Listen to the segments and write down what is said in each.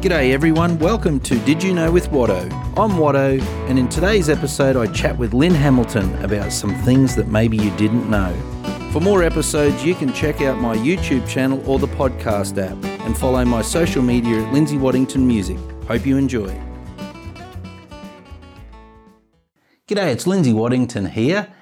G'day everyone, welcome to Did You Know with Watto. I'm Watto, and in today's episode, I chat with Lynne Hamilton about some things that maybe you didn't know. For more episodes, you can check out my YouTube channel or the podcast app and follow my social media at Lindsay Waddington Music. Hope you enjoy. G'day, it's Lindsay Waddington here.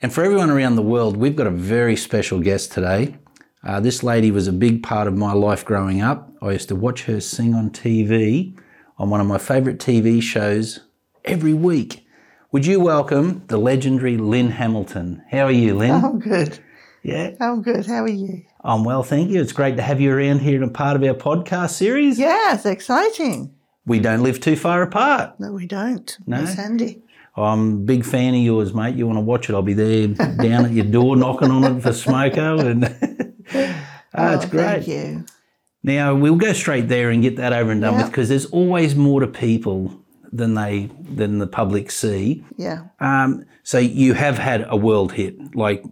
And for everyone around the world, we've got a very special guest today. Uh, this lady was a big part of my life growing up. I used to watch her sing on TV on one of my favourite TV shows every week. Would you welcome the legendary Lynne Hamilton? How are you, Lynne? I'm good. Yeah, I'm good. How are you? I'm well, thank you. It's great to have you around here and a part of our podcast series. Yeah, it's exciting. We don't live too far apart. No, we don't. No? It's handy. I'm a big fan of yours, mate. You want to watch it? I'll be there down at your door knocking on it for smoko, and ah, oh, it's Oh, great. Thank you. Now we'll go straight there and get that over and done with because there's always more to people than they than the public see. Yeah. Um, so you have had a world hit, like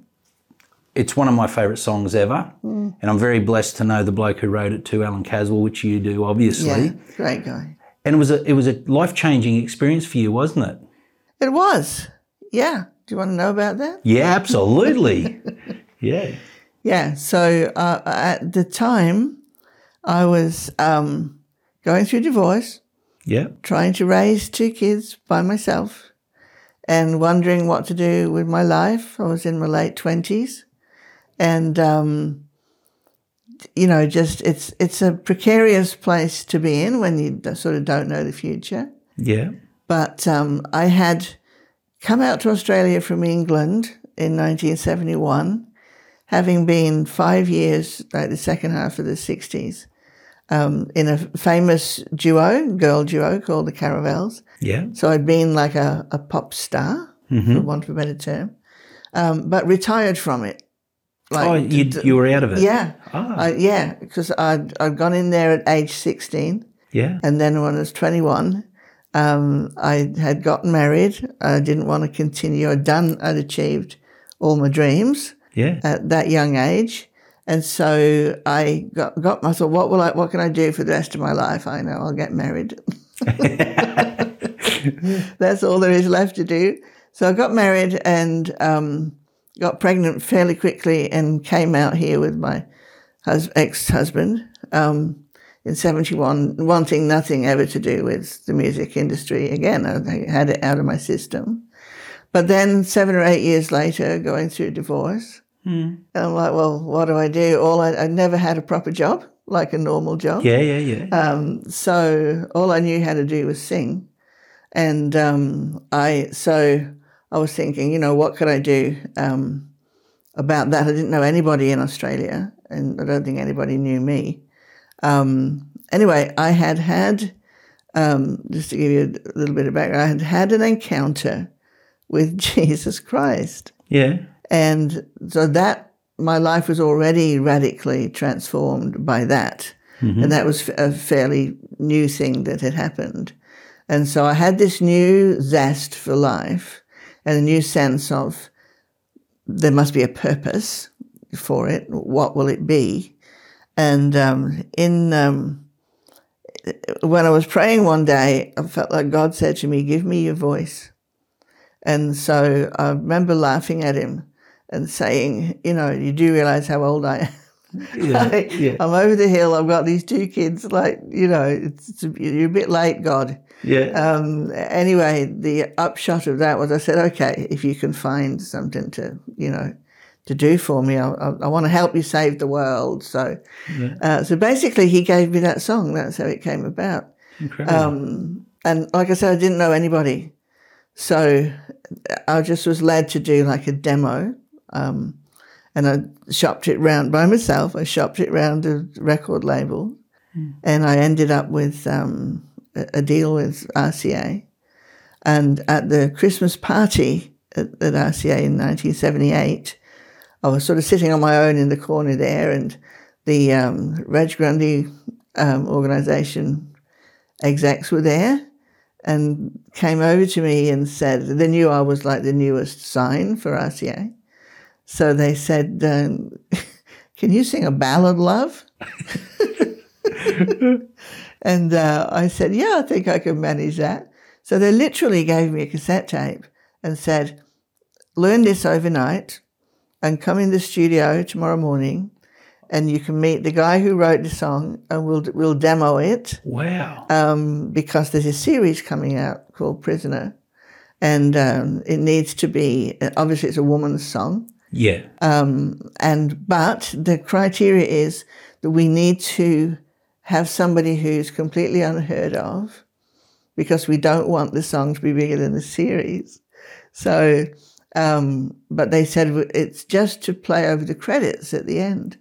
it's one of my favourite songs ever, Mm. and I'm very blessed to know the bloke who wrote it too, Alan Caswell, which you do obviously. Yeah. Great guy. And it was a it was a life changing experience for you, wasn't it? It was. Yeah. Do you want to know about that? Yeah, absolutely. yeah. Yeah. So uh, at the time, I was um, going through divorce, Yeah. trying to raise two kids by myself, and wondering what to do with my life. I was in my late twenties, and um, you know, just it's it's a precarious place to be in when you sort of don't know the future. Yeah. But um, I had come out to Australia from England in 1971, having been five years, like the second half of the 60s, um, in a famous duo, girl duo called the Caravelles. Yeah. So I'd been like a, a pop star, for want of a better term, um, but retired from it. Like, Oh, you, d- you were out of it. yeah, Ah. I, yeah, because I'd, I'd gone in there at age 16. Yeah. And then when I was 21, um, I had gotten married. I didn't want to continue. I'd done, I'd achieved all my dreams Yeah. at that young age. And so I got, got thought, what will I, what can I do for the rest of my life? I know I'll get married. That's all there is left to do. So I got married and um, got pregnant fairly quickly and came out here with my hus- ex-husband um, in 71, wanting nothing ever to do with the music industry. Again, I had it out of my system. But then seven or eight years later, going through divorce, and I'm like, well, what do I do? All I, I never had a proper job, like a normal job. Yeah. Yeah. Yeah. Um, so all I knew how to do was sing, and um, I so I was thinking, you know, what could I do um, about that? I didn't know anybody in Australia, and I don't think anybody knew me. Um, anyway, I had had um, just to give you a little bit of background, I had had an encounter with Jesus Christ. yeah. And so that my life was already radically transformed by that. And that was a fairly new thing that had happened. And so I had this new zest for life and a new sense of there must be a purpose for it. What will it be? And um, in um, when I was praying one day, I felt like God said to me, "Give me your voice." And so I remember laughing at him and saying, you know, you do realize how old I am. Yeah. yeah. I'm over the hill. I've got these two kids. Like, you know, it's, it's a, you're a bit late, God. Yeah. Um, anyway, the upshot of that was I said, okay, if you can find something to, you know, to do for me, I, I, I want to help you save the world. So, uh, so basically, he gave me that song. That's how it came about. Incredible. Um, and like I said, I didn't know anybody. So I just was led to do like a demo. Um, and I shopped it round by myself. I shopped it round a record label. And I ended up with um, a deal with RCA. And at the Christmas party at, at RCA in 1978, I was sort of sitting on my own in the corner there, and the um, Reg Grundy um, organisation execs were there and came over to me and said, they knew I was like the newest sign for RCA. So they said, um, Can you sing a ballad, love? And uh, I said, yeah, I think I can manage that. So they literally gave me a cassette tape and said, learn this overnight and come in the studio tomorrow morning and you can meet the guy who wrote the song and we'll, we'll demo it Wow. um, because there's a series coming out called Prisoner. And um, it needs to be, obviously, it's a woman's song. Yeah. Um, and but the criteria is that we need to have somebody who's completely unheard of because we don't want the song to be bigger than the series. So, um, but they said it's just to play over the credits at the end.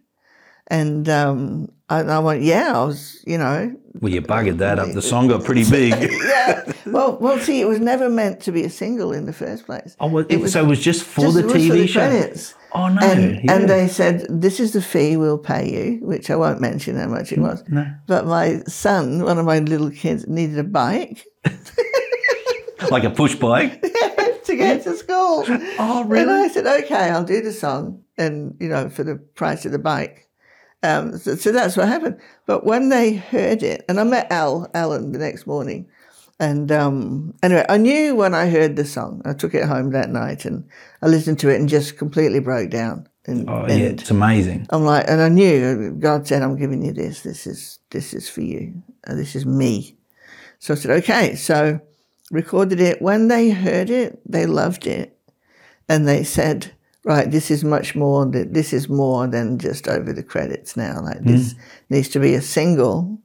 And um, I, I went, yeah, I was, you know, well, you buggered that up. The song got pretty big. yeah. Well, well, see, it was never meant to be a single in the first place. oh, well, it, so it was just for Just- the it was TV for the show. credits. Oh no. And, yeah. and they said, this is the fee we'll pay you, which I won't mention how much it was. no. But my son, one of my little kids, needed a bike like a push bike. to get to school. Oh, really? And really? I said, okay, I'll do the song and, you know, for the price of the bike. Um, so, so that's what happened. But when they heard it, and I met Al, Alan the next morning. And um, anyway, I knew when I heard the song, I took it home that night and I listened to it and just completely broke down. And, Oh, yeah. It's amazing. I'm like, and I knew God said, "I'm giving you this. This is this is for you. Uh, This is me." So I said, "Okay." So recorded it. When they heard it, they loved it, and they said, "Right, this is much more. This is more than just over the credits now. Like this needs to be a single."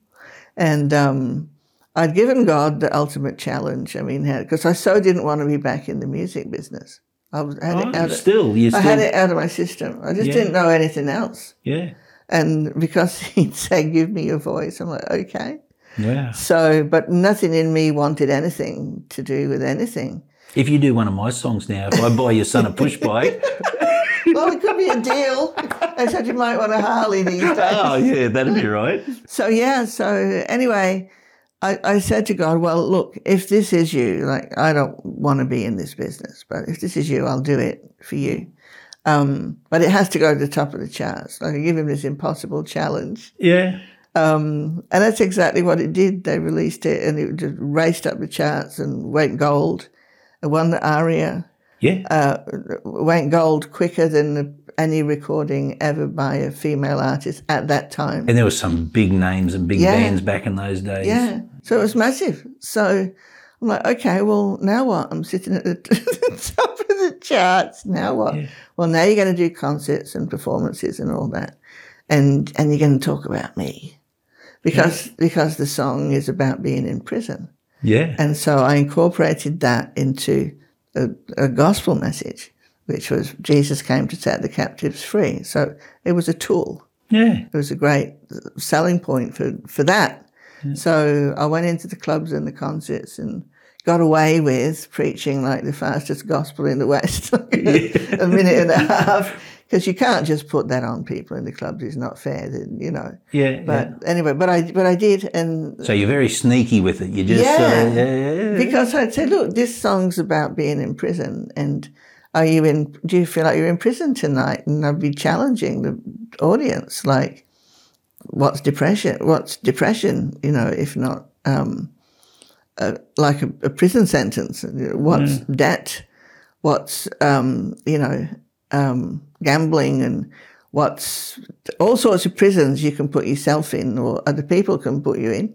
And um, I'd given God the ultimate challenge. I mean, because I so didn't want to be back in the music business. I was had it Oh, out. Of, still, you I still. had it out of my system. I just Yeah. didn't know anything else. Yeah. And because he'd say, give me your voice, I'm like, okay. Yeah. So, but nothing in me wanted anything to do with anything. If you do one of my songs now, if I buy your son a push bike, Well, it could be a deal. They said you might want a Harley these days. oh yeah, that'd be right. So, yeah, so anyway, I, I said to God, well, look, if this is you, like, I don't want to be in this business, but if this is you, I'll do it for you. Um, but it has to go to the top of the charts. Like, I give him this impossible challenge. Yeah. Um, and that's exactly what it did. They released it and it just raced up the charts and went gold. It won the ARIA, Yeah. uh, went gold quicker than the, any recording ever by a female artist at that time. and there were some big names and big Yeah. bands back in those days. Yeah. So it was massive. So I'm like, okay, well, now what? I'm sitting at the, top of the charts. Now what? Yeah. Well, now you're going to do concerts and performances and all that. And, and you're going to talk about me because, because the song is about being in prison. Yeah. And so I incorporated that into a, a gospel message, which was Jesus came to set the captives free. So it was a tool Yeah. it was a great selling point for, for that. So I went into the clubs and the concerts and got away with preaching like the fastest gospel in the West, a minute and a half, because you can't just put that on people in the clubs. It's not fair, that, you know. Yeah. But anyway, but I but I did, and So you're very sneaky with it. You just Yeah. sort of, yeah, yeah, yeah. because I'd say, look, this song's about being in prison, and are you in? Do you feel like you're in prison tonight? And I'd be challenging the audience, like, what's depression? What's depression? You know, if not um, uh, like a, a prison sentence? What's debt? What's um, you know um, gambling and what's all sorts of prisons you can put yourself in, or other people can put you in.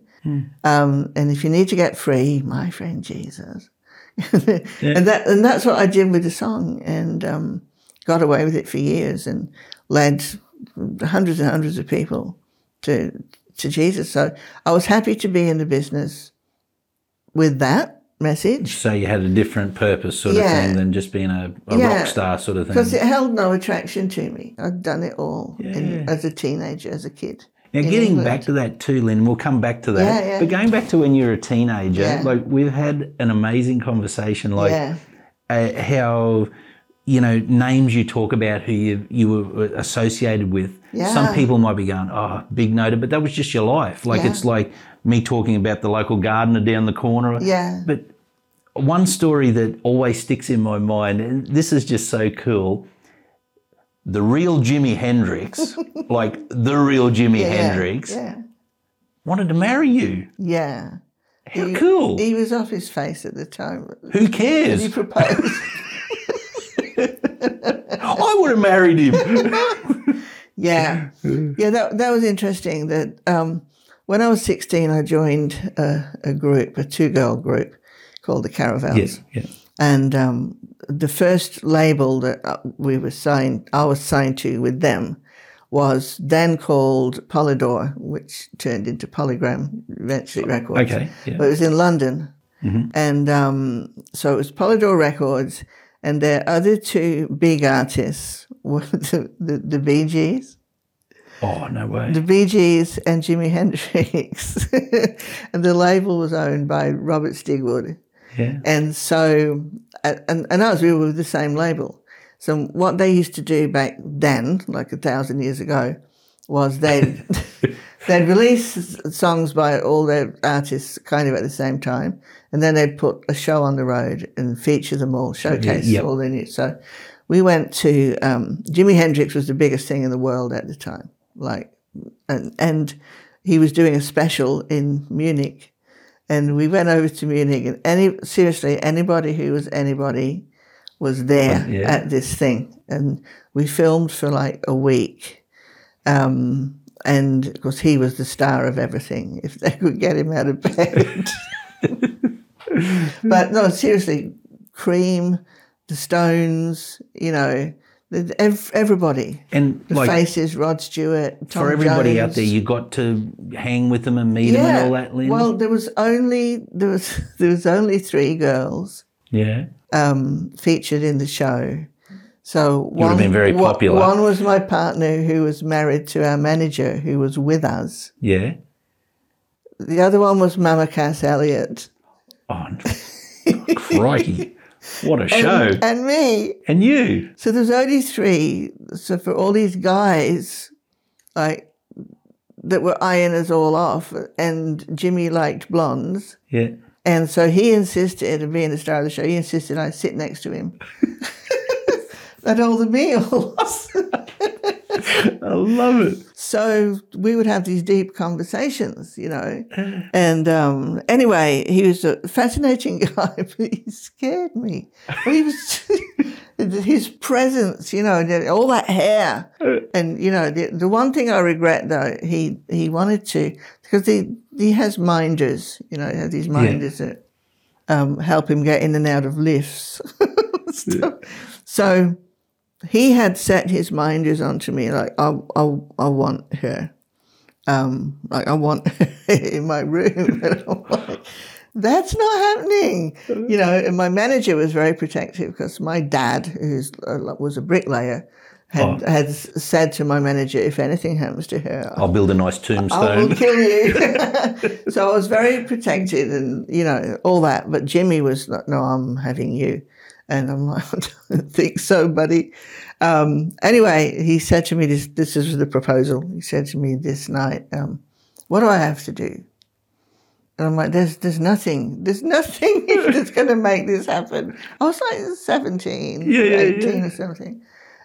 Um, and if you need to get free, my friend Jesus. And that and that's what I did with the song and um, got away with it for years and led hundreds and hundreds of people to to Jesus. So I was happy to be in the business with that message So you had a different purpose sort of thing than just being a, a Yeah. rock star sort of thing. because it held no attraction to me. I'd done it all in, as a teenager, as a kid. Now, in getting England. back to that too, Lynne, we'll come back to that. Yeah, yeah. But going back to when you were a teenager, Yeah. like we've had an amazing conversation, like yeah, uh, how you know names you talk about who you you were associated with. Some people might be going, "Oh, big noted," but that was just your life. Like Yeah. it's like me talking about the local gardener down the corner. yeah, But one story that always sticks in my mind, and this is just so cool. The real Jimi Hendrix, like the real Jimi yeah, Hendrix, Yeah, wanted to marry you. Yeah. How He- cool. He was off his face at the time. Who cares? He proposed. I would have married him. yeah. Yeah, that, that was interesting. That um, when I was 16, I joined a, a group, a two girl group called the Caravelles. yes. And um, the first label that uh, we were signed, I was signed to with them, was then called Polydor, which turned into Polygram eventually Records. Okay. Yeah. But it was in London, and um, so it was Polydor Records, and their other two big artists were the, the, the Bee Gees. Oh no way. The Bee Gees and Jimi Hendrix, and the label was owned by Robert Stigwood. Yeah. And so, and, and us, we were with the same label. So what they used to do back then, like a thousand years ago, was they'd, they'd release songs by all their artists kind of at the same time. And then they'd put a show on the road and feature them all, showcase yep. all their new. So we went to, um, Jimi Hendrix was the biggest thing in the world at the time. Like, and, and he was doing a special in Munich and we went over to Munich, and any seriously anybody who was anybody was there Yeah. at this thing, and we filmed for like a week. Um, and of course, he was the star of everything. If they could get him out of bed, but no, seriously, Cream, the Stones, you know, everybody. And The like faces, Rod Stewart, Tom for everybody Jones. out there, you got to hang with them and meet them and all that. Lynne? Well, there was only there was there was only three girls yeah. um, featured in the show. So would have been very one- popular. One was my partner who was married to our manager who was with us. Yeah. The other one was Mama Cass Elliot. Oh, crikey! What a show! And, and me. And you? So there's only three. So for all these guys, like that were eyeing us all off, and Jimi liked blondes. Yeah. And so he insisted, and being the star of the show, he insisted I sit next to him at all the meals. I love it. so we would have these deep conversations, you know. And um, anyway, he was a fascinating guy, but he scared me. He was his presence, you know, all that hair, and you know, the, the one thing I regret though, he he wanted to because he he has minders, you know, he has these minders that um, help him get in and out of lifts. so, so he had set his minders onto me like I I, I want her. Um, like I want her in my room. And I'm like, that's not happening. You know, and my manager was very protective because my dad, who was a bricklayer, had, Oh. had said to my manager, if anything happens to her, I'll build a nice tombstone. I will kill you. so I was very protected and, you know, all that. But Jimi was like, no, I'm having you. And I'm like, I don't think so, buddy. Um, anyway, he said to me, this, this is the proposal. He said to me this night, um, what do I have to do? And I'm like, there's, there's nothing, there's nothing that's going to make this happen. I was like 17, Yeah, yeah, 18 yeah. or something.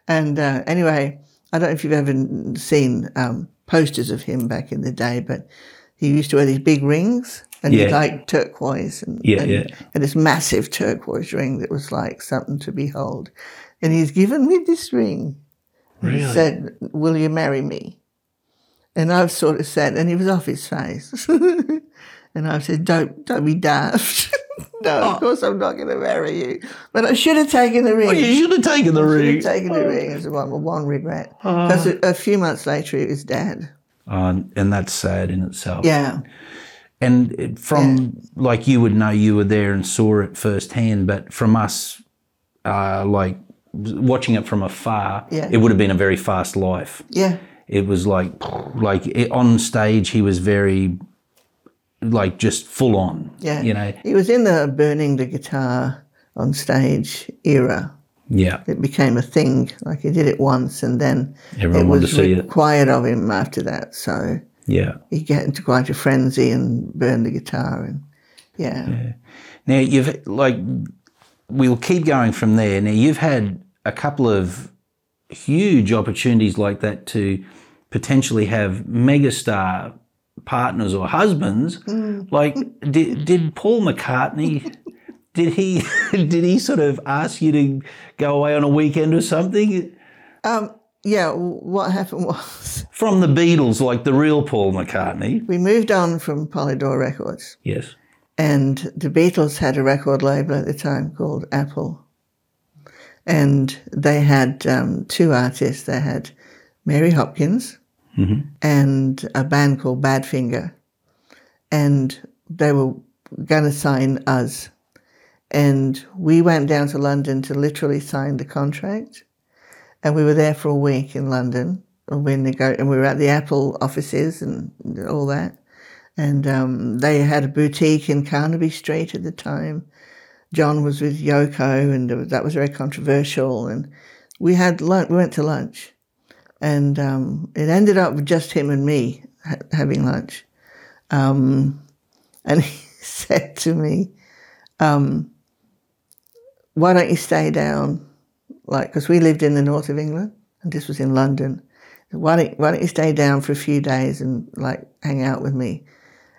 And uh, anyway, I don't know if you've ever seen um, posters of him back in the day, but he used to wear these big rings and Yeah. like turquoise and, Yeah, and, yeah. and this massive turquoise ring that was like something to behold. And he's given me this ring. He Really? said, Will you marry me? And I've sort of said, and he was off his face. and I've said, Don't don't be daft. no, Oh. of course I'm not going to marry you. But I should have taken the ring. Oh, you should have taken the Should ring. Should have taken the oh. ring as one, one regret. Oh. Because a, a few months later, he was dead. Oh, and that's sad in itself. Yeah. And from like you would know, you were there and saw it firsthand. But from us, uh, like watching it from afar, Yeah. it would have been a very fast life. Yeah. It was like, like it, on stage, he was very, like just full on. Yeah. You know. He was in the burning the guitar on stage era. Yeah. It became a thing. Like he did it once and then Everyone it wanted was to see it. required of him after that. So Yeah. he get into quite a frenzy and burn the guitar and yeah. Now you've like we'll keep going from there. Now you've had a couple of huge opportunities like that to potentially have megastar partners or husbands. Mm. Like, did, did Paul McCartney? Did he did he sort of ask you to go away on a weekend or something Um, yeah, what happened was from the Beatles, like the real Paul McCartney? we moved on from Polydor Records, Yes. and the Beatles had a record label at the time called Apple. And they had um, two artists. They had Mary Hopkins and a band called Badfinger. And they were going to sign us. And we went down to London to literally sign the contract. And we were there for a week in London. And we, were at the Apple offices and all that. And um, they had a boutique in Carnaby Street at the time. John was with Yoko, and that was very controversial. And we had lunch. We went to lunch, and um, it ended up with just him and me ha- having lunch. Um, and he said to me, um, "Why don't you stay down? Like, because we lived in the north of England, and this was in London. Why don't Why don't you stay down for a few days and like hang out with me?"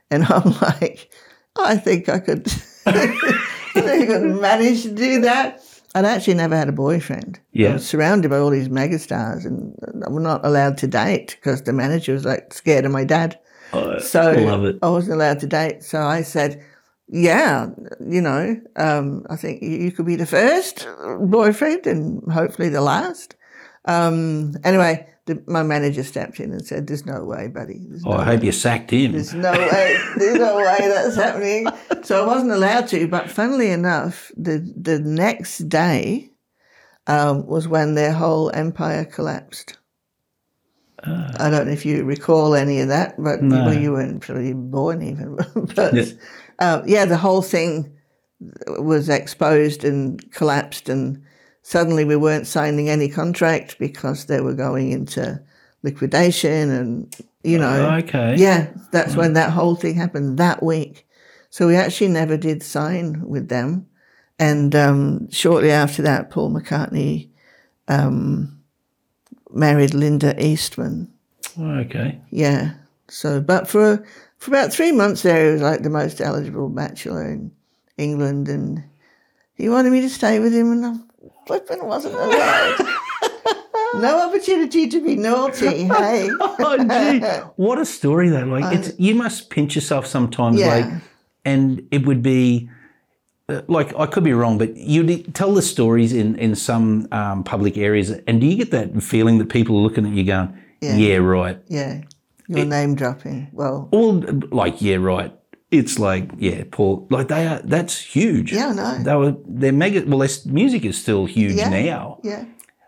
And I'm like, "I think I could." I think I could manage to do that. I'd actually never had a boyfriend. Yeah. I was surrounded by all these megastars, and I'm not allowed to date because the manager was like scared of my dad. Oh, I So love it. I wasn't allowed to date. So I said, "Yeah, you know, um, I think you, could be the first boyfriend and hopefully the last." Um, anyway, the, my manager stepped in and said, "There's no way, buddy. There's Oh, no I hope you sacked him. there's no way. There's no way that's happening. So I wasn't allowed to. But funnily enough, the the next day um, was when their whole empire collapsed. I don't know if you recall any of that, but No. well, you weren't probably born even. but Yeah. Um, yeah, the whole thing was exposed and collapsed, and suddenly we weren't signing any contract because they were going into liquidation, and you know, okay. yeah, that's when that whole thing happened that week. So we actually never did sign with them. And um, shortly after that, Paul McCartney um, married Linda Eastman. Okay. Yeah. So, but for for about three months there, he was like the most eligible bachelor in England, and he wanted me to stay with him, and I flipping wasn't allowed. no opportunity to be naughty. Hey. Oh, gee. What a story, though. Like, it's you must pinch yourself sometimes. Yeah. Like, and it would be uh, like I could be wrong, but you tell the stories in in some um, public areas, and do you get that feeling that people are looking at you going, "Yeah, right," Yeah, your name dropping. Well, or like, "Yeah, right." It's like, yeah, Paul. Like they are. That's huge. Yeah, no. They were. They're mega. Well, their music is still huge Yeah. now. yeah.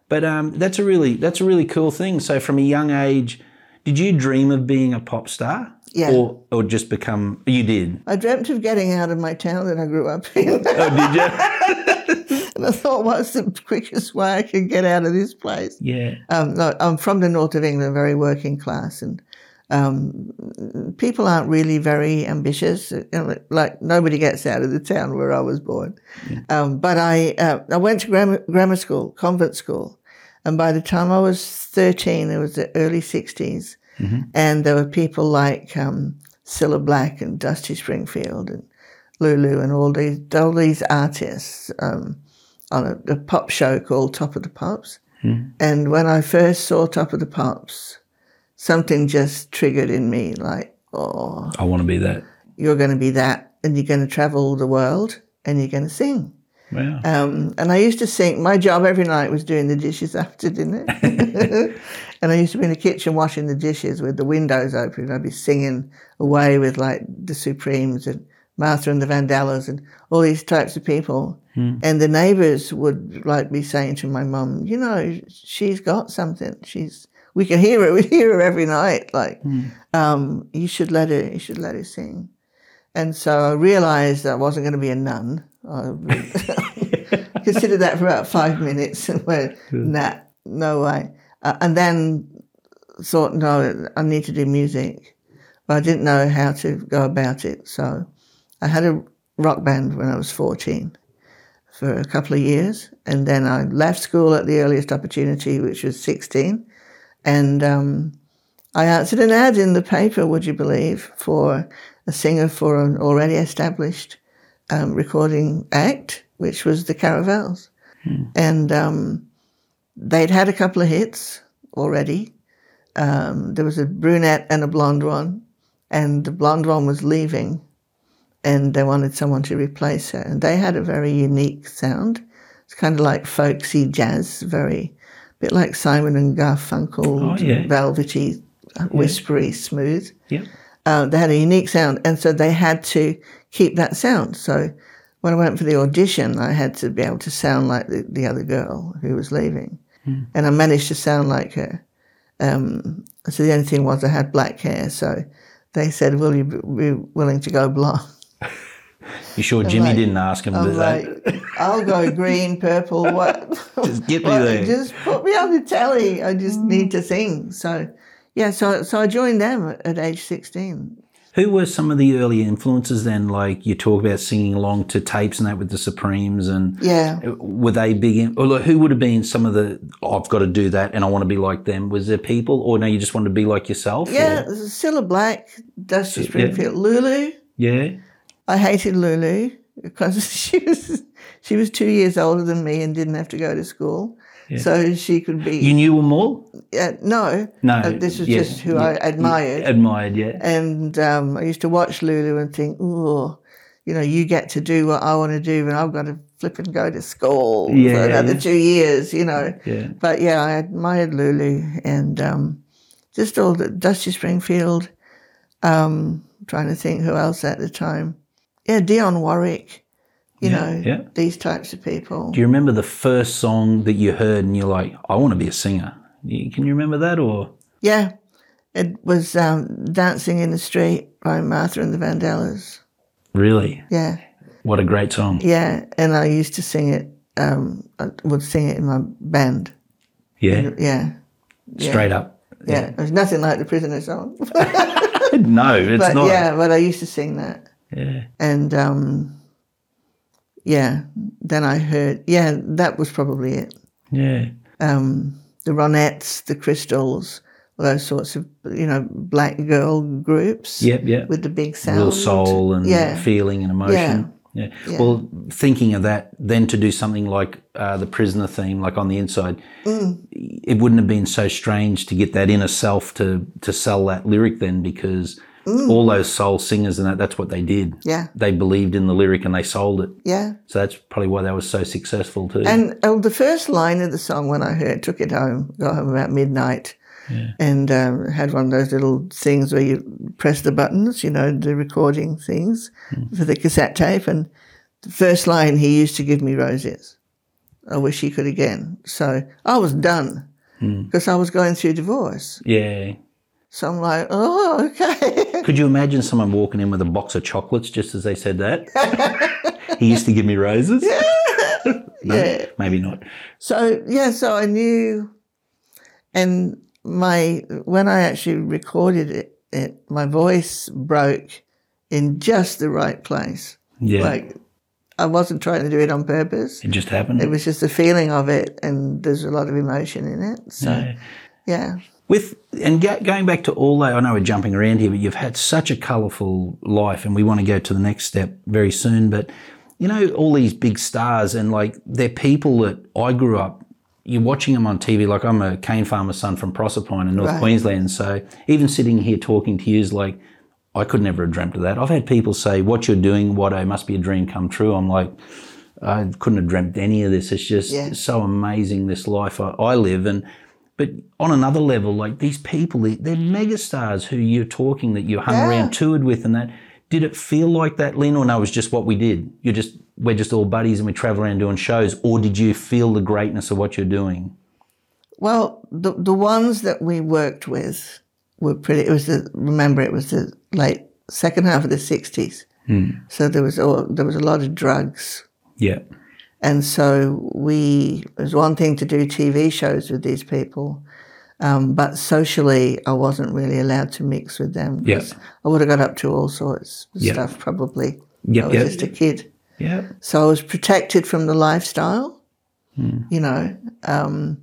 But um, that's a really that's a really cool thing. So from a young age, did you dream of being a pop star? Yeah. Or or just become you did. I dreamt of getting out of my town that I grew up in. Oh, did you? and I thought, what's the quickest way I can get out of this place? yeah. Um, no, I'm from the north of England, very working class, and um, people aren't really very ambitious. You know, like nobody gets out of the town where I was born. Um, but I uh, I went to grammar, grammar school, convent school, and by the time I was 13, it was the early 60s, and there were people like um, Cilla Black and Dusty Springfield and Lulu and all these all these artists um, on a, a pop show called Top of the Pops. And when I first saw Top of the Pops, something just triggered in me like, oh, I want to be that. you're going to be that, and you're going to travel the world, and you're going to sing. Wow. Um, and I used to sing. My job every night was doing the dishes after dinner, and I used to be in the kitchen washing the dishes with the windows open. I'd be singing away with like the Supremes and Martha and the Vandellas and all these types of people. And the neighbours would like be saying to my mum, you know, she's got something. She's we can hear her. We hear her every night. Like, um, you should let her. You should let her sing. And so I realised I wasn't going to be a nun. I considered that for about five minutes and went, nah, no way. Uh, and then thought, no, I need to do music. But I didn't know how to go about it. So I had a rock band when I was 14 for a couple of years. And then I left school at the earliest opportunity, which was 16. And um, I answered an ad in the paper, would you believe, for a singer for an already established um, recording act, which was the Caravelles. And um, they'd had a couple of hits already. Um, there was a brunette and a blonde one, and the blonde one was leaving, and they wanted someone to replace her. And they had a very unique sound. It's kind of like folksy jazz, very bit like Simon and Garfunkel, Oh, yeah. velvety, uh, whispery, smooth. Yep. Uh, they had a unique sound, and so they had to keep that sound. So when I went for the audition, I had to be able to sound like the, the other girl who was leaving, and I managed to sound like her. Um, so the only thing was I had black hair, so they said, "Will you be be willing to go blonde?" You sure Jimi like- didn't ask him to I'm do that? like, "I'll go green, purple, what?" Just get me there. Just put me on the telly. I just need to sing. So, yeah, so so I joined them at, age sixteen. Who were some of the early influences then? Like you talk about singing along to tapes and that with the Supremes, and Yeah. were they big? In, or who would have been some of the? Oh, I've got to do that, and I want to be like them. Was there people, or no? You just wanted to be like yourself? or- Yeah, Cilla Black, Dusty Springfield, Lulu. yeah, I hated Lulu because she was she was two years older than me and didn't have to go to school, so she could be. You knew them all? uh, no, No, uh, this was yeah, just who yeah, I admired, Admired, yeah. and um, I used to watch Lulu and think, oh, you know, you get to do what I want to do, and I've got to flip and go to school Yeah. for another two years, you know. Yeah. But yeah, I admired Lulu and um, just all the Dusty Springfield. Um, trying to think who else at the time. Yeah, Dionne Warwick. You Yeah, know, yeah. these types of people. Do you remember the first song that you heard and you're like, I want to be a singer? Can you remember that or? Yeah, it was um, "Dancing in the Street" by Martha and the Vandellas. Really? Yeah, What a great song. yeah, and I used to sing it. Um, I would sing it in my band. Yeah. Yeah, Straight up. yeah. It was nothing like the Prisoner song, No, it's but not. yeah, but I used to sing that. Yeah. and um, yeah, then I heard, yeah, that was probably it. Yeah. Um, the Ronettes, the Crystals, those sorts of, you know, black girl groups Yep, yep. with the big sound. Real soul and Yeah. feeling and emotion. Yeah. Well, thinking of that, then to do something like uh, the prisoner theme, like on the inside, Mm. it wouldn't have been so strange to get that inner self to to sell that lyric then, because all those soul singers and that that's what they did. Mm. Yeah, They believed in the lyric and they sold it. yeah. So that's probably why they were so successful too. And oh, the first line of the song when I heard, took it home, got home about midnight, and um, had one of those little things where you press the buttons, you know, the recording things for the cassette tape. And the first line, he used to give me roses. I wish he could again. So I was done because I was going through divorce. yeah. So I'm like, oh, okay. Could you imagine someone walking in with a box of chocolates just as they said that? he used to give me roses. No, Yeah. maybe not. So yeah, so I knew, and my when I actually recorded it, it my voice broke in just the right place. Yeah, Like I wasn't trying to do it on purpose. it just happened. It was just the feeling of it, and there's a lot of emotion in it. So Yeah. yeah, With and go, going back to all that, I know we're jumping around here, but you've had such a colourful life, and we want to go to the next step very soon. But you know, all these big stars, and like they're people that I grew up. You're watching them on TV. Like I'm a cane farmer's son from Proserpine in North Right. Queensland, so even sitting here talking to you is like I could never have dreamt of that. I've had people say, "What you're doing, Watto, uh, must be a dream come true." I'm like, I couldn't have dreamt any of this. It's just Yeah. so amazing this life I, I live, and but on another level, like these people, they- they're megastars who you're talking that you hung Yeah. around, toured with, and that. Did it feel like that, Lynne, or no? It was just what we did. You're just we're just all buddies and we travel around doing shows, or did you feel the greatness of what you're doing? Well, the the ones that we worked with were pretty. It was the remember it was the late second half of the sixties, hmm. so there was all, there was a lot of drugs, Yeah, and so we it was one thing to do TV shows with these people, um, but socially I wasn't really allowed to mix with them. Yeah. 'cause I would have got up to all sorts of Yeah. stuff probably. Yep, I was yep. just a kid. yeah, So I was protected from the lifestyle, Hmm. you know. Um,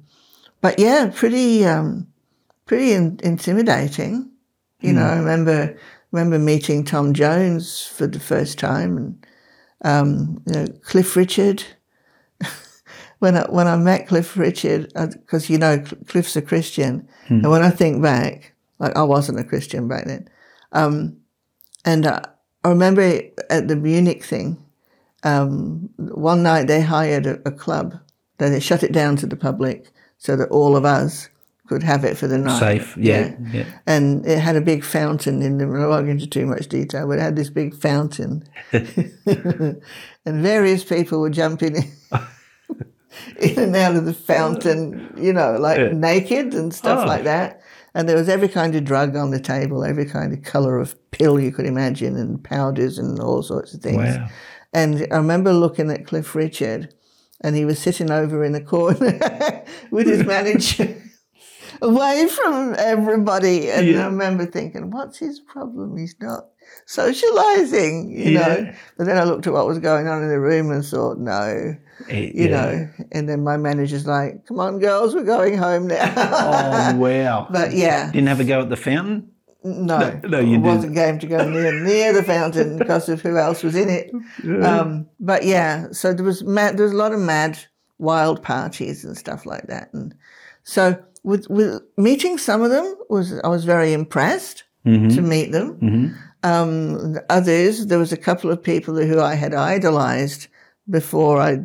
but yeah, pretty, um, pretty in, intimidating. You know, I remember remember meeting Tom Jones for the first time, and um, you know Cliff Richard. When I when I met Cliff Richard, because you know Cliff's a Christian, and when I think back, like I wasn't a Christian back then, um, and uh, I remember at the Munich thing, um, one night they hired a, a club, then they shut it down to the public so that all of us could have it for the night. Safe. Yeah. Yeah. And it had a big fountain in the, I won't go into too much detail, but it had this big fountain. and various people were jumping in, in and out of the fountain, you know, like Yeah. naked and stuff Oh. like that. And there was every kind of drug on the table, every kind of colour of pill you could imagine, and powders and all sorts of things. Wow. And I remember looking at Cliff Richard, and he was sitting over in a corner with his manager, away from everybody. And Yeah. I remember thinking, what's his problem? He's not socializing, you Yeah. know. But then I looked at what was going on in the room and thought, no, Eh, you yeah. know. And then my manager's like, come on, girls, we're going home now. Oh wow. but yeah, Didn't have a go at the fountain. no, No, no, you it wasn't game to go near near the fountain because of who else was in it. Um, but yeah, so there was mad, there was a lot of mad, wild parties and stuff like that, and so with with meeting some of them was I was very impressed to meet them. Um, others, there was a couple of people who I had idolized before I,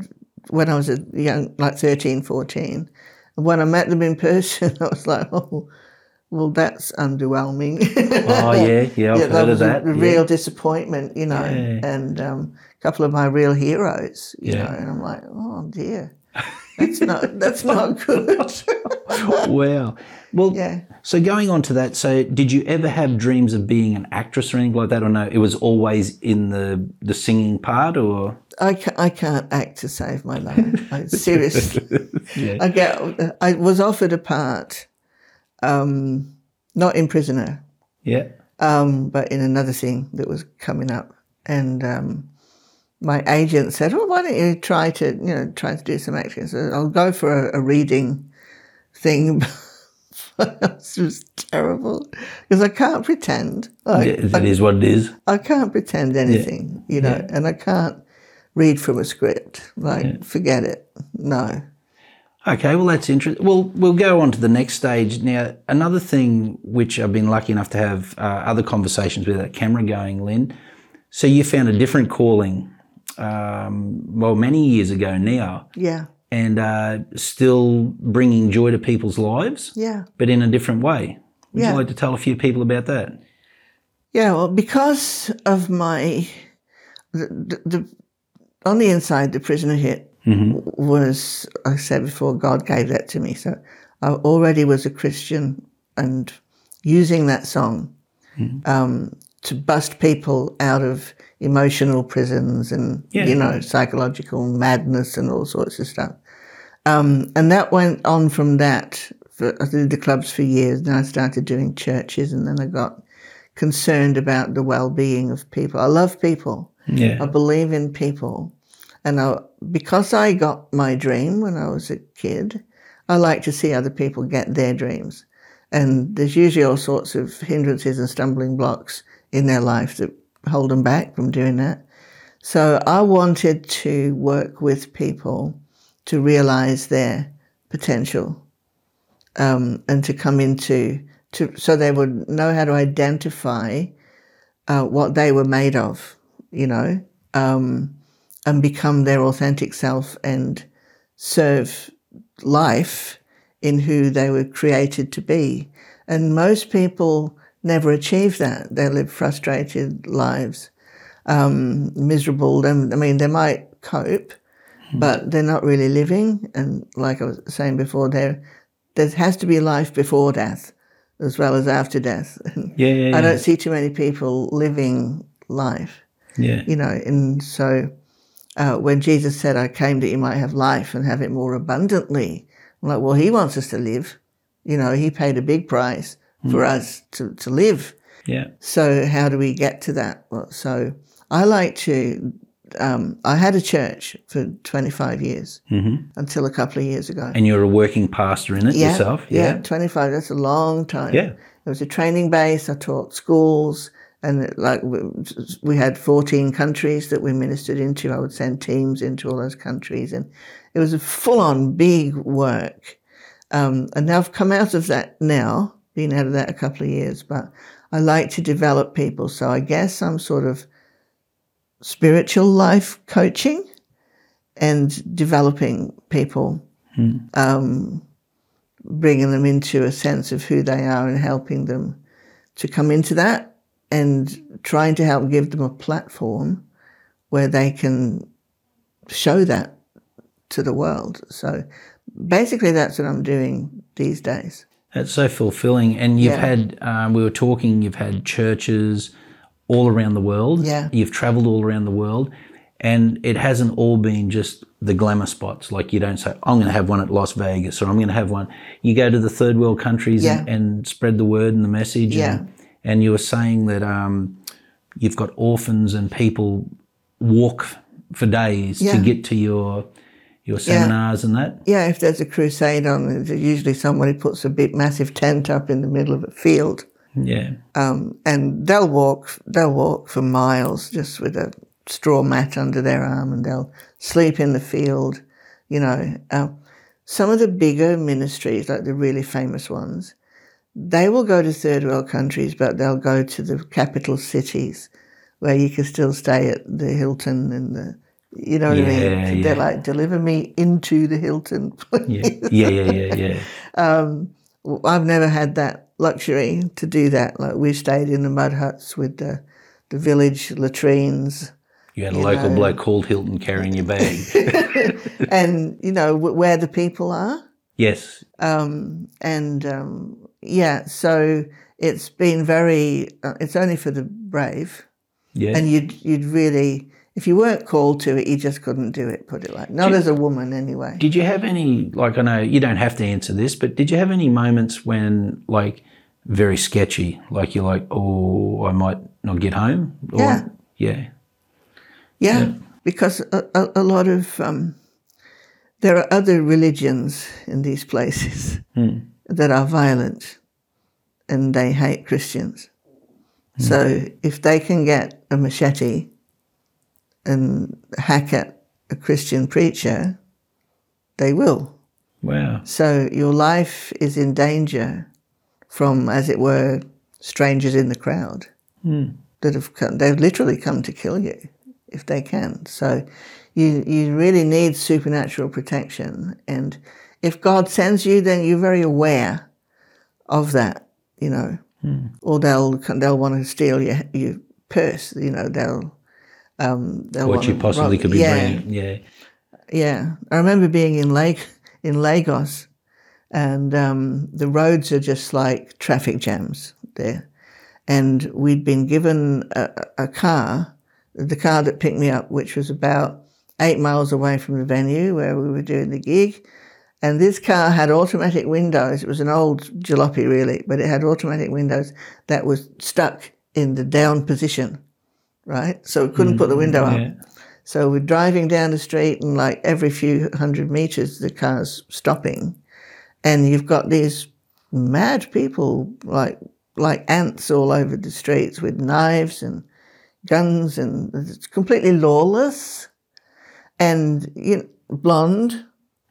when I was a young, like 13, 14. And when I met them in person, I was like, oh, well, that's underwhelming. Oh yeah, yeah. I've yeah, heard that of that. a, a yeah. real disappointment, you know, Yeah. and um, a couple of my real heroes, you Yeah. know, and I'm like, oh dear, that's not that's not good. wow. Well, yeah, so going on to that, so did you ever have dreams of being an actress or anything like that, or no? It was always in the the singing part, or I can't, I can't act to save my life. I, seriously, yeah, I get. I was offered a part, um, not in Prisoner, yeah, um, but in another thing that was coming up, and um, my agent said, "Well, why don't you try to, you know, try to do some acting?" So I'll go for a, a reading thing. This was terrible because I can't pretend. Like, Yeah, it is what it is. I can't pretend anything, you know, and I can't read from a script. Like, forget it. No. Okay, well that's interesting. Well, we'll go on to the next stage now. Another thing which I've been lucky enough to have uh, other conversations with that camera going, Lynne. So you found a different calling, um, well, many years ago now, Yeah. and uh, still bringing joy to people's lives, Yeah. but in a different way. Would Yeah. you like to tell a few people about that? Yeah, well, because of my the, the on the inside, the prisoner hit was I said before, God gave that to me. So I already was a Christian, and using that song um, to bust people out of emotional prisons and Yeah. you know psychological madness and all sorts of stuff. Um, and that went on from that. For, I did the clubs for years. Then I started doing churches, and then I got concerned about the well-being of people. I love people. I believe in people, and I, because I got my dream when I was a kid, I like to see other people get their dreams. And there's usually all sorts of hindrances and stumbling blocks in their life that hold them back from doing that. So I wanted to work with people to realize their potential um, and to come into to so they would know how to identify uh, what they were made of, you know, um, and become their authentic self and serve life in who they were created to be. And most people never achieve that. They live frustrated lives, um, miserable. Them, I mean, they might cope, but they're not really living. And like I was saying before, there there has to be life before death as well as after death. yeah, yeah, I don't see too many people living life, yeah. you know. And so uh, when Jesus said, I came that you might have life and have it more abundantly, I'm like, well, he wants us to live. You know, he paid a big price for us to, to live. yeah. So how do we get to that? Well, so I like to um, I had a church for 25 years until a couple of years ago. And you're a working pastor in it yeah, yourself? Yeah. 25, that's a long time. Yeah. It was a training base. I taught schools, and like we, we had 14 countries that we ministered into. I would send teams into all those countries, and it was a full on big work. Um, and now I've come out of that now, been out of that a couple of years, but I like to develop people. So I guess I'm sort of spiritual life coaching and developing people, um, bringing them into a sense of who they are and helping them to come into that and trying to help give them a platform where they can show that to the world. So basically, that's what I'm doing these days. That's so fulfilling. And you've Yeah. had, um, we were talking, you've had churches all around the world. Yeah. You've traveled all around the world. And it hasn't all been just the glamour spots. Like you don't say, I'm going to have one at Las Vegas or I'm going to have one. You go to the third world countries and, and spread the word and the message. Yeah. And, and you were saying that um, you've got orphans and people walk for days to get to your your seminars and that. Yeah, if there's a crusade on, there's usually somebody puts a big, massive tent up in the middle of a field, Yeah. um, and they'll walk. They'll walk for miles just with a straw mat under their arm, and they'll sleep in the field. You know, um, some of the bigger ministries, like the really famous ones, they will go to third world countries, but they'll go to the capital cities where you can still stay at the Hilton and the. You know what I mean? yeah. They're like, deliver me into the Hilton. Yeah. Yeah. Yeah. Yeah. Yeah. I've never had that luxury to do that. Like we stayed in the mud huts with the, the village latrines, You had a local bloke called Hilton carrying your bag. and you know wh- where the people are. yes. And um, yeah, so it's been very. Uh, it's only for the brave, Yeah. and you'd you'd really. If you weren't called to it, you just couldn't do it. Put it like not as a woman anyway. did you have any, like, I know you don't have to answer this, but did you have any moments when, like, very sketchy, like you're like, oh, I might not get home? Or, Yeah. Yeah. Yeah, because a, a, a lot of um, there are other religions in these places that are violent, and they hate Christians. Hmm. So if they can get a machete and hack at a Christian preacher, they will. Wow. So your life is in danger from, as it were, strangers in the crowd hmm. that have come, they've literally come to kill you if they can. So you you really need supernatural protection, and if God sends you, then you're very aware of that, you know. Or they'll they'll want to steal your your purse, you know. They'll um, they'll What you possibly rob- could be yeah, bringing. Yeah. yeah, I remember being in Lake in Lagos, and um, the roads are just like traffic jams there. And we'd been given a a car, the car that picked me up, which was about eight miles away from the venue where we were doing the gig. And this car had automatic windows. It was an old jalopy, really, but it had automatic windows that was stuck in the down position, right? So we couldn't put the hmm, window up. So we're driving down the street, and like every few hundred meters, the car's stopping, and you've got these mad people like like ants all over the streets with knives and guns, and it's completely lawless, and you know, blonde,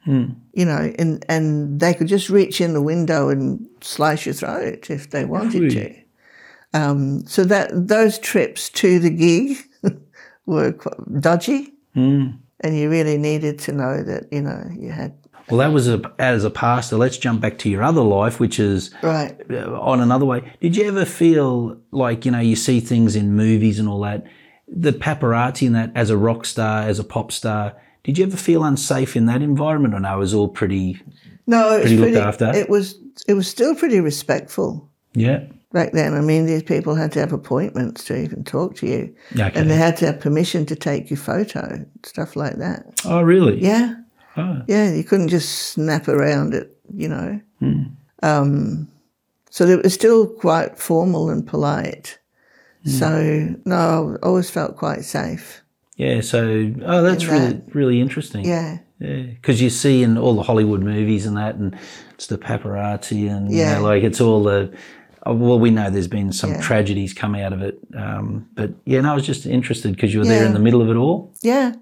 you know, and and they could just reach in the window and slice your throat if they wanted Really? to. Um, so that those trips to the gig were quite dodgy, and you really needed to know that you know you had Well, that was a, as a pastor. Let's jump back to your other life, which is right. uh, on another way. Did you ever feel like, you know, you see things in movies and all that, the paparazzi and that as a rock star, as a pop star, did you ever feel unsafe in that environment or no, it was all pretty, No, it was Pretty looked pretty. after? It was it was still pretty respectful yeah? back then. I mean, these people had to have appointments to even talk to you, Okay. and they had to have permission to take your photo, stuff like that. oh, really? Yeah, Oh, yeah, you couldn't just snap around it, you know. Um, so it was still quite formal and polite. So no, I always felt quite safe. Yeah. So, oh, that's In really really interesting. Yeah. Yeah, because you see in all the Hollywood movies and that, and it's the paparazzi, and you Yeah. know, like it's all the. oh, Well, we know there's been some Yeah. tragedies come out of it, um, but yeah, no, I was just interested because you were there in the middle of it all. Yeah.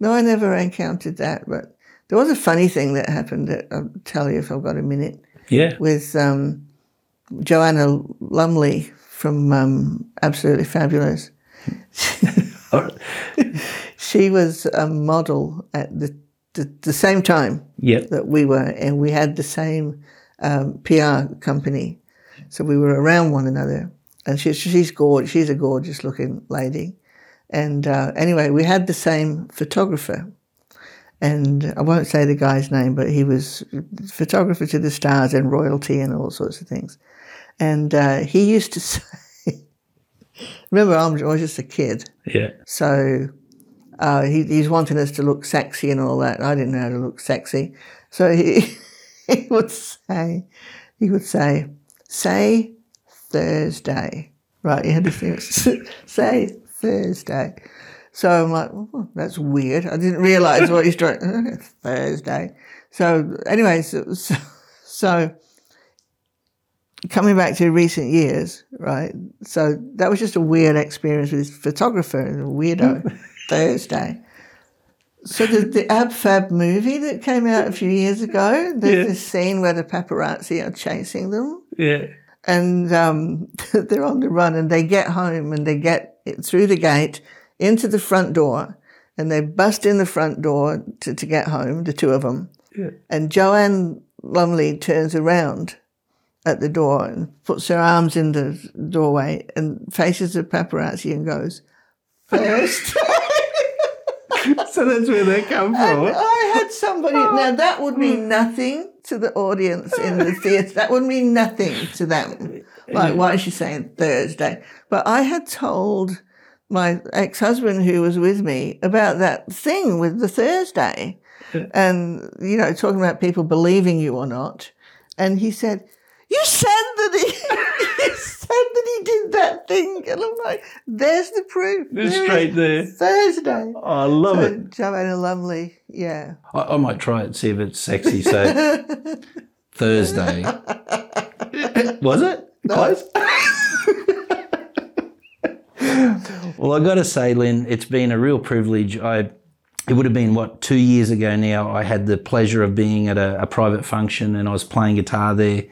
No, I never encountered that, but there was a funny thing that happened that I'll tell you if I've got a minute Yeah, with um, Joanna Lumley from um, Absolutely Fabulous. She was a model at the, the, the same time yep, that we were, and we had the same um, PR company. So we were around one another. And she's, she's gorgeous. She's a gorgeous looking lady. And uh, anyway, we had the same photographer. And I won't say the guy's name, but he was photographer to the stars and royalty and all sorts of things. And uh, he used to say, remember, I'm, I was just a kid. yeah, So uh, he, he's wanting us to look sexy and all that. I didn't know how to look sexy. So he, he would say, he would say, say Thursday. Right, you had to think, say Thursday. So I'm like, oh, that's weird. I didn't realise what he's trying. Thursday. So anyway, so, so, so coming back to recent years, right? So that was just a weird experience with this photographer, a weirdo Thursday. So the, the Ab Fab movie that came out a few years ago, there's Yeah. this scene where the paparazzi are chasing them yeah, and um, they're on the run and they get home and they get it through the gate into the front door and they bust in the front door to, to get home, the two of them. Yeah. And Joanna Lumley turns around at the door and puts her arms in the doorway and faces the paparazzi and goes, First. so that's where they come And I had somebody. Oh. Now that would mean nothing to the audience in the theatre. That would mean nothing to them. Like, why is she saying Thursday? But I had told my ex-husband who was with me about that thing with the Thursday, and you know, talking about people believing you or not. And he said, "You said that he." you said that he did that thing, and I'm like, "There's the proof. It's There straight there. Thursday." Oh, I love So, it. Joanna Lumley, yeah. I, I might try it, see if it's sexy. So Thursday. Was it? Close? well, I got to say, Lynne, it's been a real privilege. I it would have been what two years ago now. I had the pleasure of being at a, a private function, and I was playing guitar there.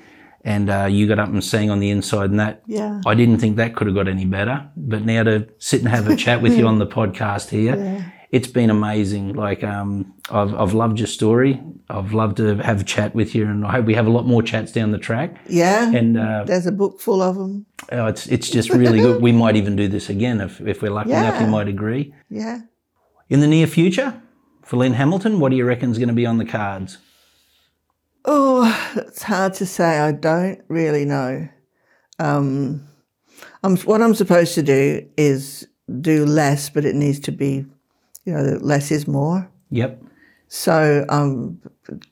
And uh, you got up and sang on the inside, and that Yeah. I didn't think that could have got any better. But now to sit and have a chat with you on the podcast here, it's been amazing. Like um, I've I've loved your story. I've loved to have a chat with you, and I hope we have a lot more chats down the track. Yeah. And uh, There's a book full of them. oh, it's it's just really good. We might even do this again if if we're lucky enough. You might agree. Yeah. In the near future, for Lynne Hamilton, what do you reckon is going to be on the cards? Oh, it's hard to say. I don't really know. Um, I'm, what I'm supposed to do is do less, but it needs to be, you know, less is more. Yep. So, um,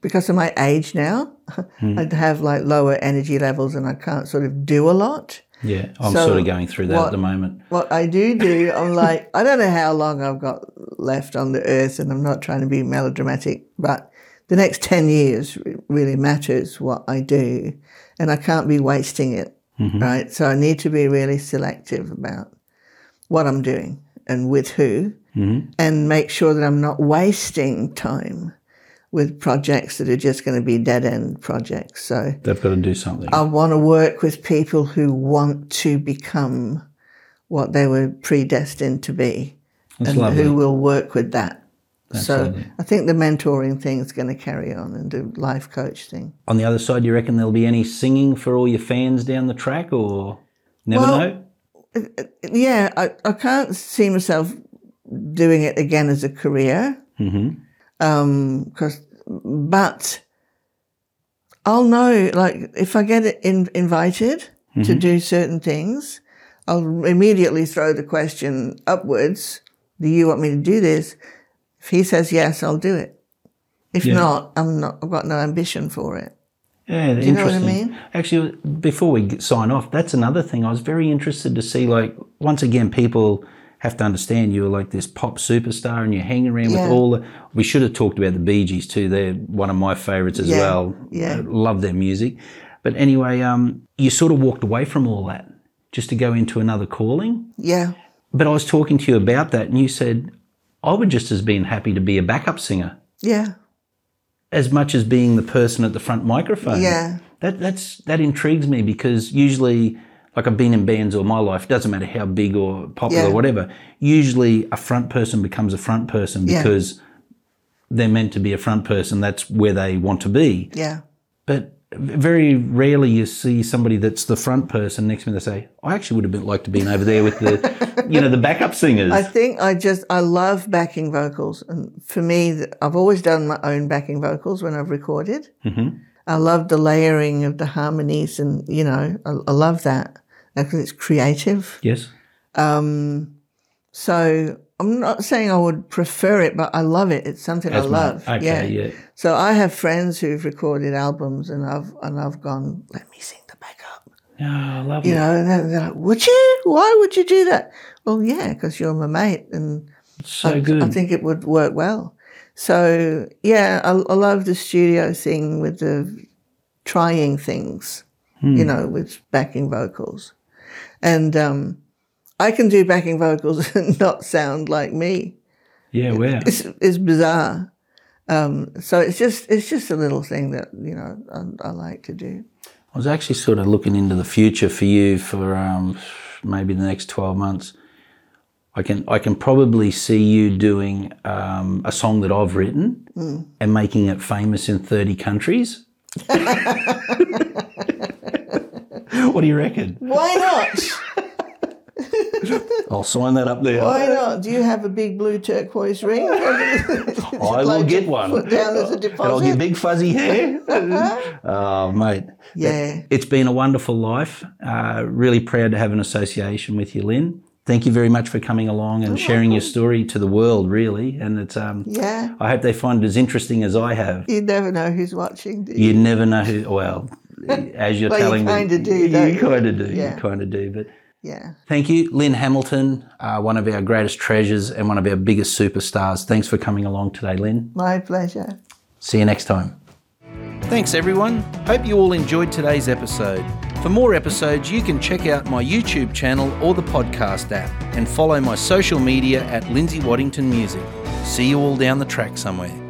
because of my age now, I'd have like lower energy levels and I can't sort of do a lot. Yeah, I'm So sort of going through that what- at the moment. What I do do, I'm like, I don't know how long I've got left on the earth, and I'm not trying to be melodramatic, but the next 10 years really matters what I do, and I can't be wasting it, mm-hmm. right? So I need to be really selective about what I'm doing and with who, mm-hmm. and make sure that I'm not wasting time with projects that are just going to be dead end projects. So They've got to do something. I want to work with people who want to become what they were predestined to be That's and lovely. who will work with that. So. I think the mentoring thing is going to carry on and the life coach thing. On the other side, you reckon there'll be any singing for all your fans down the track, or never Well- know? Yeah, I, I can't see myself doing it again as a career. Mm-hmm. Um, cause, but I'll know, like, if I get in, invited to do certain things, I'll immediately throw the question upwards. Do you want me to do this? If he says yes, I'll do it. If Yeah. not, I'm not, I've got no ambition for it. Yeah, you know what I interesting. mean? Actually, before we sign off, that's another thing. I was very interested to see, like, once again, people have to understand you're like this pop superstar and you're hanging around Yeah. with all the. We should have talked about the Bee Gees too. They're one of my favorites as Yeah, well. yeah. I love their music. But anyway, um, you sort of walked away from all that just to go into another calling. Yeah. But I was talking to you about that and you said, I would just as been happy to be a backup singer Yeah. as much as being the person at the front microphone. Yeah. That that's that intrigues me because usually like I've been in bands all my life, doesn't matter how big or popular Yeah. or whatever. Usually a front person becomes a front person Yeah. because they're meant to be a front person. That's where they want to be. Yeah. But very rarely you see somebody that's the front person next minute they say, I actually would have been like to been over there with the you know, the backup singers. I think I just I love backing vocals, and for me, I've always done my own backing vocals when I've recorded. Mm-hmm. I love the layering of the harmonies, and you know, I, I love that because it's creative. yes. So I'm not saying I would prefer it, but I love it. It's something As I my- love. okay, yeah. So I have friends who've recorded albums, and I've and I've gone, let me sing the backup. Oh, I love it. You know, and they're, they're like, would you? Why would you do that? Well, yeah, because you're my mate, and so good. I think it would work well. So yeah, I, I love the studio thing with the trying things, Hmm. you know, with backing vocals, and um, I can do backing vocals and not sound like me. yeah, wow. It's it's bizarre. Um, so it's just it's just a little thing that you know I, I like to do. I was actually sort of looking into the future for you for um, maybe the next twelve months. I can I can probably see you doing um, a song that I've written and making it famous in thirty countries. what do you reckon? Why not? I'll sign that up there. Why not? Do you have a big blue turquoise ring? I will get one. Put down as a And I'll get big fuzzy hair. oh, mate. Yeah. It's been a wonderful life. Uh, really proud to have an association with you, Lynne. Thank you very much for coming along and sharing your story to the world, really. And it's um, Yeah. I hope they find it as interesting as I have. You never know who's watching. Do you? You never know who. Well, as you're Well, you telling me, kinda do, You you? kind of do. You kind of do. But Yeah. thank you, Lynne Hamilton, uh, one of our greatest treasures and one of our biggest superstars. Thanks for coming along today, Lynne. My pleasure. See you next time. Thanks, everyone. Hope you all enjoyed today's episode. For more episodes, you can check out my YouTube channel or the podcast app and follow my social media at Lindsay Waddington Music. See you all down the track somewhere.